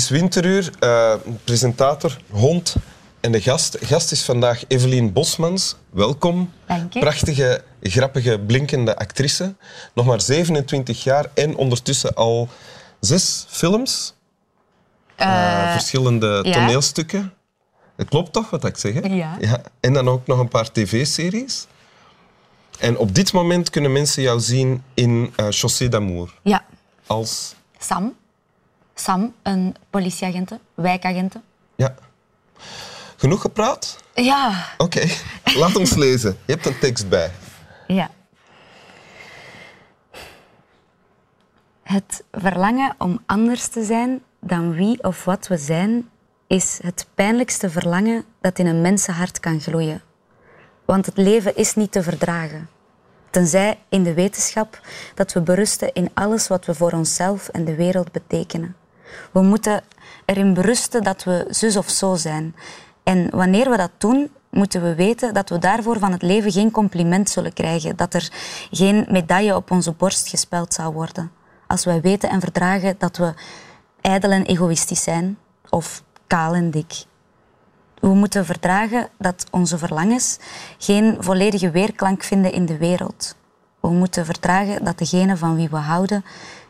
Is winteruur. Uh, presentator, hond en de gast. Gast is vandaag Evelien Bosmans. Welkom. Dank je. Prachtige, grappige, blinkende actrice. Nog maar 27 jaar en ondertussen al zes films. Uh, verschillende ja. toneelstukken. Het klopt toch wat ik zeg? Hè? Ja. ja. En dan ook nog een paar tv-series. En op dit moment kunnen mensen jou zien in uh, Chaussée d'Amour. Ja. Als? Sam. Sam, een politieagente, wijkagente. Ja. Genoeg gepraat? Ja. Oké, okay. laat ons lezen. Je hebt een tekst bij. Ja. Het verlangen om anders te zijn dan wie of wat we zijn, is het pijnlijkste verlangen dat in een mensenhart kan gloeien. Want het leven is niet te verdragen. Tenzij in de wetenschap dat we berusten in alles wat we voor onszelf en de wereld betekenen. We moeten erin berusten dat we zus of zo zijn. En wanneer we dat doen, moeten we weten dat we daarvoor van het leven geen compliment zullen krijgen. Dat er geen medaille op onze borst gespeld zal worden. Als wij weten en verdragen dat we ijdel en egoïstisch zijn, of kaal en dik. We moeten verdragen dat onze verlangens geen volledige weerklank vinden in de wereld. We moeten verdragen dat degenen van wie we houden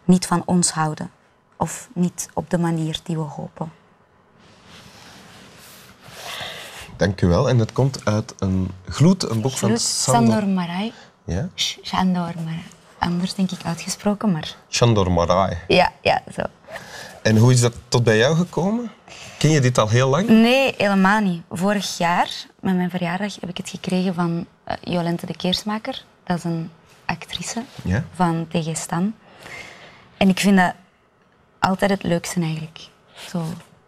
niet van ons houden. Of niet op de manier die we hopen. Dank u wel. En het komt uit een gloed, een boek van Sandor, Sandor Marai. Ja? Sandor Marai. Anders denk ik uitgesproken, maar... Sandor Marai. Ja, ja, zo. En hoe is dat tot bij jou gekomen? Ken je dit al heel lang? Nee, helemaal niet. Vorig jaar, met mijn verjaardag, heb ik het gekregen van uh, Jolente de Keersmaker. Dat is een actrice ja? van TG Stan. En ik vind dat altijd het leukste eigenlijk. Zo.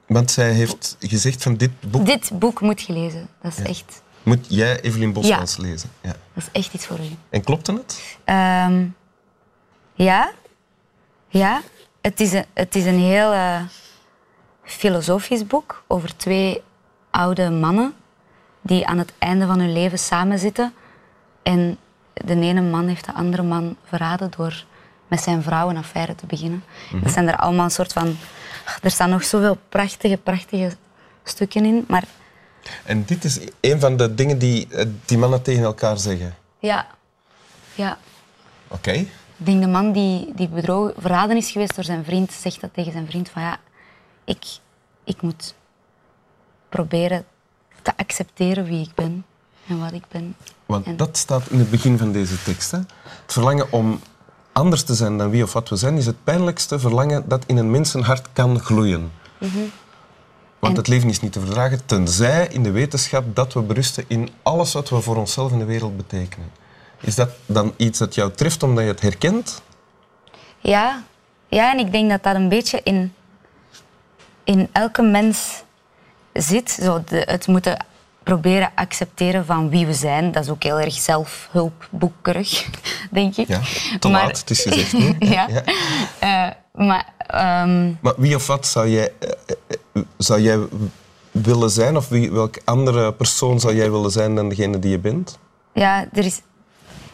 Want zij heeft gezegd van dit boek... Dit boek moet je lezen. Dat is Ja. echt... Moet jij Evelien Bosmans lezen? Ja. Dat is echt iets voor u. En klopte het? Ehm, ja. Ja. Het is een, het is een heel eh, filosofisch boek over twee oude mannen die aan het einde van hun leven samen zitten. En de ene man heeft de andere man verraden door met zijn vrouw een affaire te beginnen. Er zijn er allemaal een soort van... Er staan nog zoveel prachtige, prachtige stukken in. Maar En dit is een van de dingen die eh, die mannen tegen elkaar zeggen. ja, ja. Oké. Ik denk de man die, die bedrogen, verraden is geweest door zijn vriend, zegt dat tegen zijn vriend van ja, ik, ik moet proberen te accepteren wie ik ben en wat ik ben. Want En- dat staat in het begin van deze tekst. Hè? Het verlangen om anders te zijn dan wie of wat we zijn, is het pijnlijkste verlangen dat in een mensenhart kan gloeien. Want Mhm. En- het leven is niet te verdragen, tenzij in de wetenschap dat we berusten in alles wat we voor onszelf en de wereld betekenen. Is dat dan iets dat jou treft omdat je het herkent? Ja, ja, en ik denk dat dat een beetje in, in elke mens zit. Zo de, het moeten proberen accepteren van wie we zijn. Dat is ook heel erg zelfhulpboekerig, denk ik. Ja, te Maar- laat, het is gezegd. ja. Eh, maar ehm, Maar wie of wat zou jij, eh, eh, zou jij willen zijn? Of wie, welke andere persoon zou jij willen zijn dan degene die je bent? ja, er is,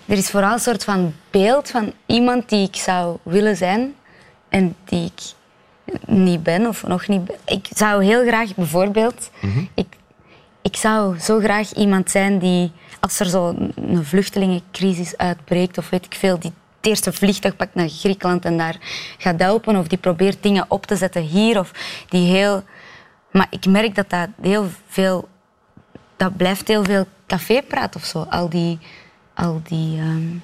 er is vooral een soort van beeld van iemand die ik zou willen zijn en die ik niet ben of nog niet ben. Ik zou heel graag bijvoorbeeld... ik, ik zou zo graag iemand zijn die, als er zo een vluchtelingencrisis uitbreekt of weet ik veel, die het eerste vliegtuig pakt naar Griekenland en daar gaat helpen of die probeert dingen op te zetten hier of die heel... Maar ik merk dat dat heel veel dat blijft heel veel cafépraat of zo. Al die... Al die ehm,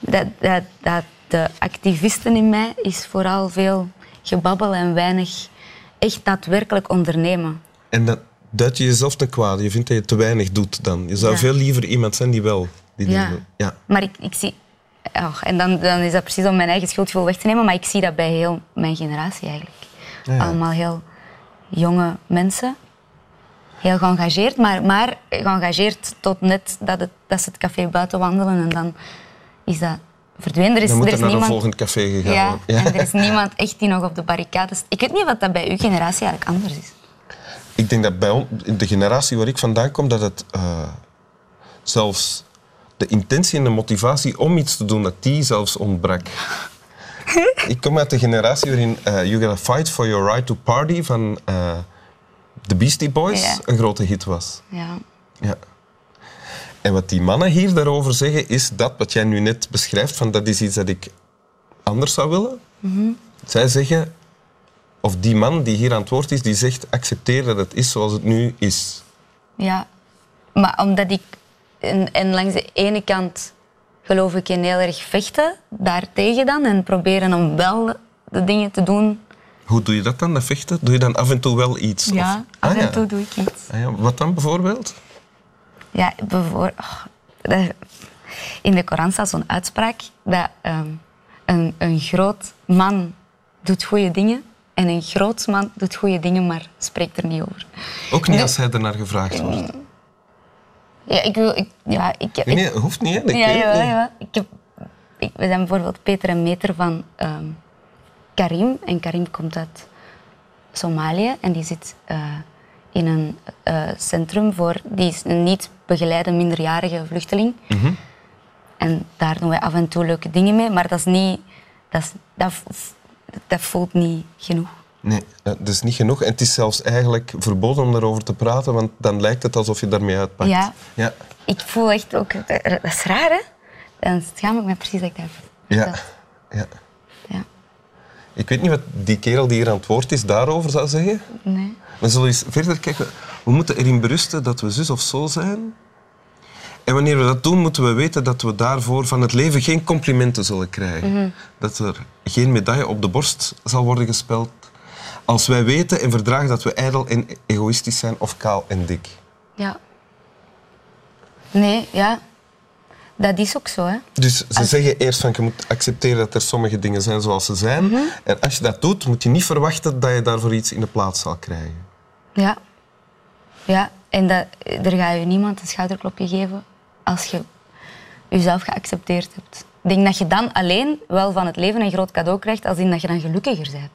dat, dat, dat de activisten in mij is vooral veel gebabbel en weinig echt daadwerkelijk ondernemen. En dan duid je jezelf ten kwade. Je vindt dat je te weinig doet dan. Je zou Ja. veel liever iemand zijn die wel die Ja. Maar ik, ik zie... oh, en dan, dan is dat precies om mijn eigen schuldgevoel weg te nemen, maar ik zie dat bij heel mijn generatie eigenlijk. Ja, ja. Allemaal heel jonge mensen. Heel geëngageerd, maar, maar geëngageerd tot net dat, het, dat ze het café buiten wandelen en dan is dat verdwenen. Er is, Dan moet er er naar een volgend café gegaan Ja, en er is niemand echt die nog op de barricades... Ik weet niet wat dat bij uw generatie eigenlijk anders is. Ik denk dat bij de generatie waar ik vandaan kom, dat het eh, zelfs de intentie en de motivatie om iets te doen, dat die zelfs ontbrak. ik kom uit de generatie waarin uh, You Gotta Fight for Your Right to Party van uh, de Beastie Boys Ja. een grote hit was. Ja. Ja. En wat die mannen hier daarover zeggen, is dat wat jij nu net beschrijft, van dat is iets dat ik anders zou willen. Zij zeggen, of die man die hier aan het woord is, die zegt accepteer dat het is zoals het nu is. Ja, maar omdat ik... En, en langs de ene kant geloof ik in heel erg vechten daartegen dan en proberen om wel de dingen te doen. Hoe doe je dat dan, dat vechten? Doe je dan af en toe wel iets? Ja, Of- af Ah, en ja. toe doe ik iets. Ah, ja. Wat dan bijvoorbeeld? Ja, bijvoorbeeld... oh, in de Koran staat zo'n uitspraak dat ehm, een, een groot man doet goede dingen en een groot man doet goede dingen, maar spreekt er niet over. Ook niet als hij er naar gevraagd wordt. Ja, ik wil... Ik, ja, ik, Nee, nee, dat hoeft niet. Hè. Ja, jawel, niet. jawel. Ik heb, ik, we zijn bijvoorbeeld Peter en Meter van ehm, Karim. En Karim komt uit Somalië en die zit eh, in een eh, centrum voor... Die is een niet begeleide minderjarige vluchteling. En daar doen wij af en toe leuke dingen mee, maar dat is niet... Dat, is, dat, dat voelt niet genoeg. Nee, eh, dat is niet genoeg. En het is zelfs eigenlijk verboden om daarover te praten, want dan lijkt het alsof je daarmee uitpakt. Ja. Ja. Ik voel echt ook... Dat is raar, hè? Dan schaam ik me precies dat ik dat heb. Ja. Ja. ja. Ik weet niet wat die kerel die hier aan het woord is daarover zou zeggen. Nee. We zullen eens verder kijken. We moeten erin berusten dat we zus of zo zijn. En wanneer we dat doen, moeten we weten dat we daarvoor van het leven geen complimenten zullen krijgen. Dat er geen medaille op de borst zal worden gespeld. Als wij weten en verdragen dat we ijdel en egoïstisch zijn of kaal en dik. Ja. Nee, ja. Dat is ook zo, hè. Dus ze zeggen eerst van je moet accepteren dat er sommige dingen zijn zoals ze zijn. En als je dat doet, moet je niet verwachten dat je daarvoor iets in de plaats zal krijgen. Ja. Ja, en dat, er ga je niemand een schouderklopje geven als je jezelf geaccepteerd hebt. Ik denk dat je dan alleen wel van het leven een groot cadeau krijgt als in dat je dan gelukkiger bent.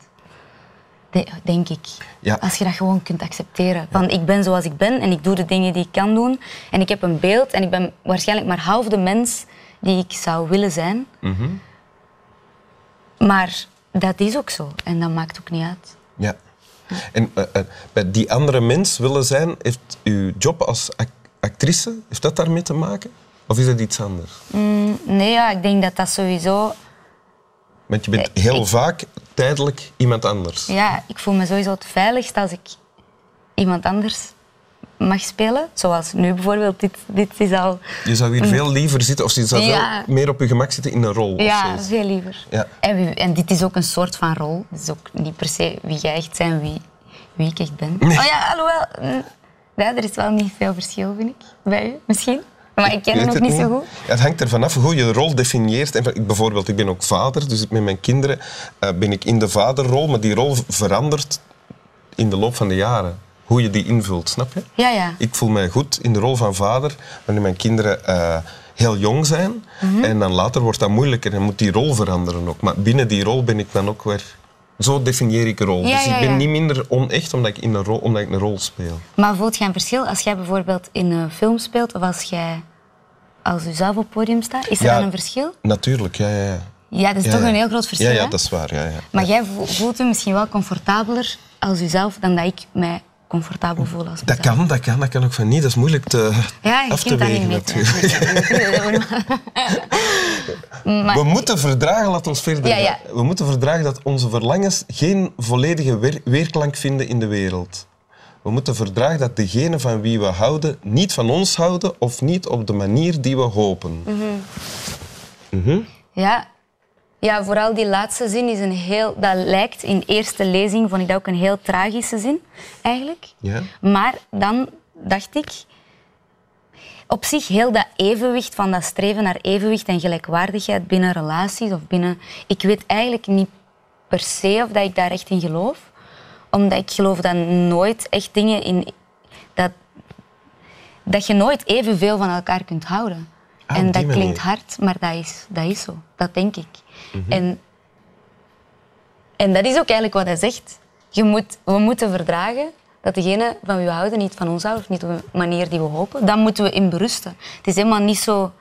De- denk ik. Ja. Als je dat gewoon kunt accepteren. Van ik ben zoals ik ben en ik doe de dingen die ik kan doen. En ik heb een beeld en ik ben waarschijnlijk maar half de mens die ik zou willen zijn. Maar dat is ook zo en dat maakt ook niet uit. Ja. En eh, eh, bij die andere mens willen zijn, heeft uw job als ac- actrice, heeft dat daarmee te maken? Of is dat iets anders? Nee, ja, ik denk dat dat sowieso... Want je bent Eh, heel ik- vaak tijdelijk iemand anders. Ja, ik voel me sowieso het veiligst als ik iemand anders mag spelen. Zoals nu bijvoorbeeld. Dit, dit is al... Je zou hier veel liever zitten, of je zou Ja. veel meer op je gemak zitten in een rol. Ja, veel liever. Ja. En, en dit is ook een soort van rol. Het is ook niet per se wie jij echt bent, wie, wie ik echt ben. Nee. Oh ja, alhoewel... Ja, er is wel niet veel verschil, vind ik. Bij u, misschien. Maar ik ken hem ook het niet zo goed. Het hangt ervan af hoe je de rol definieert. En ik- bijvoorbeeld, ik ben ook vader, dus met mijn kinderen eh, ben ik in de vaderrol, maar die rol verandert in de loop van de jaren. Hoe je die invult, snap je? Ja, ja. Ik voel mij goed in de rol van vader wanneer mijn kinderen eh, heel jong zijn. Mhm. En dan later wordt dat moeilijker en moet die rol veranderen ook. Maar binnen die rol ben ik dan ook weer... Zo definieer ik een rol. Ja, dus ik ben niet minder onecht omdat ik, in een rol, omdat ik een rol speel. Maar voelt jij een verschil als jij bijvoorbeeld in een film speelt of als jij als jezelf op het podium staat? Is er dan een verschil? Natuurlijk, ja, ja, ja. Ja, dat is toch een heel groot verschil. Ja, ja, dat is waar. Ja, ja. Maar jij vo- voelt je misschien wel comfortabeler als jezelf dan dat ik mij comfortabel voel als Dat kan, dat kan, dat kan ook van niet. Dat is moeilijk te, Ja, af te wegen natuurlijk. Maar- We moeten verdragen, laat ons verder Ja, gaan. ja. We moeten verdragen dat onze verlangens geen volledige weer- weerklank vinden in de wereld. We moeten verdragen dat degenen van wie we houden niet van ons houden of niet op de manier die we hopen. Ja. Ja, vooral die laatste zin is een heel... Dat lijkt in eerste lezing, vond ik dat ook een heel tragische zin, eigenlijk. Ja? Maar dan dacht ik... Op zich heel dat evenwicht van dat streven naar evenwicht en gelijkwaardigheid binnen relaties of binnen... Ik weet eigenlijk niet per se of dat ik daar echt in geloof. Omdat ik geloof dat nooit echt dingen in... Dat, dat je nooit evenveel van elkaar kunt houden. Ah, en dat manier. klinkt hard, maar dat is, dat is zo. Dat denk ik. Mhm. en, en dat is ook eigenlijk wat hij zegt. Je moet, we moeten verdragen dat degene van wie we houden niet van ons houdt, of niet op een manier die we hopen. Dan moeten we in berusten. Het is helemaal niet zo...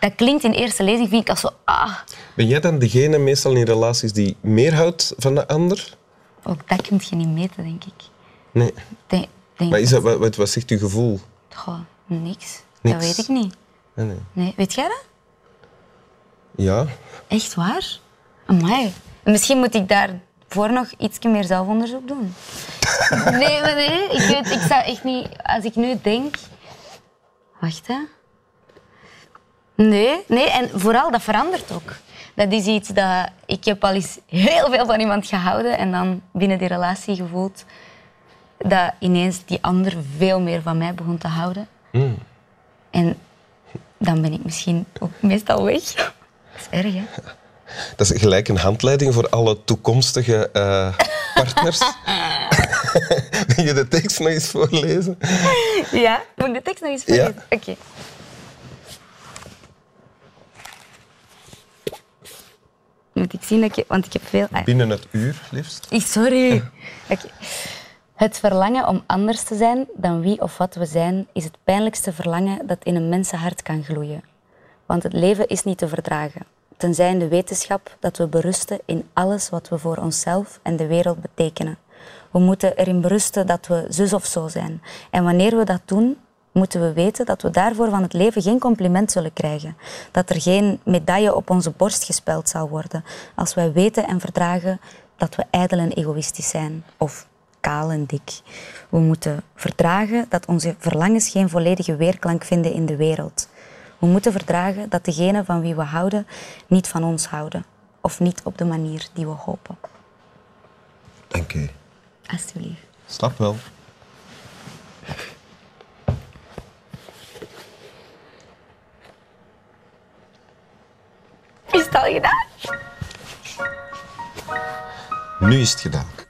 Dat klinkt in eerste lezing, vind ik als zo... Ah, Ben jij dan degene meestal in relaties die meer houdt van de ander? ook dat kun je niet meten, denk ik. Nee. Denk, denk Maar is dat, wat, wat, wat zegt uw gevoel? Goh, niks. Niks. Dat weet ik niet. Nee, nee. Nee, weet jij dat? Ja, Echt waar? Amai. Misschien moet ik daarvoor nog iets meer zelfonderzoek doen. Nee, maar nee. Ik, weet, ik zou echt niet... Als ik nu denk... Wacht, hè. Nee, nee. En vooral, dat verandert ook. Dat is iets dat... Ik heb al eens heel veel van iemand gehouden en dan binnen die relatie gevoeld dat ineens die ander veel meer van mij begon te houden. En dan ben ik misschien ook meestal weg. Dat is erg, hè? dat is gelijk een handleiding voor alle toekomstige eh, partners. Wil je de tekst nog eens voorlezen? Ja, moet ik de tekst nog eens Ja. voorlezen? Oké. Moet ik zien dat je... Want ik heb veel... ah, Binnen het uur, liefst. Sorry. Oké. Het verlangen om anders te zijn dan wie of wat we zijn, is het pijnlijkste verlangen dat in een mensenhart kan gloeien. Want het leven is niet te verdragen, tenzij in de wetenschap dat we berusten in alles wat we voor onszelf en de wereld betekenen. We moeten erin berusten dat we zus of zo zijn. En wanneer we dat doen, moeten we weten dat we daarvoor van het leven geen compliment zullen krijgen. Dat er geen medaille op onze borst gespeld zal worden. Als wij weten en verdragen dat we ijdel en egoïstisch zijn. Of kaal en dik. We moeten verdragen dat onze verlangens geen volledige weerklank vinden in de wereld. We moeten verdragen dat degenen van wie we houden niet van ons houden. Of niet op de manier die we hopen. Dank u. Alsjeblieft. Snap wel. Is het al gedaan? Nu is het gedaan.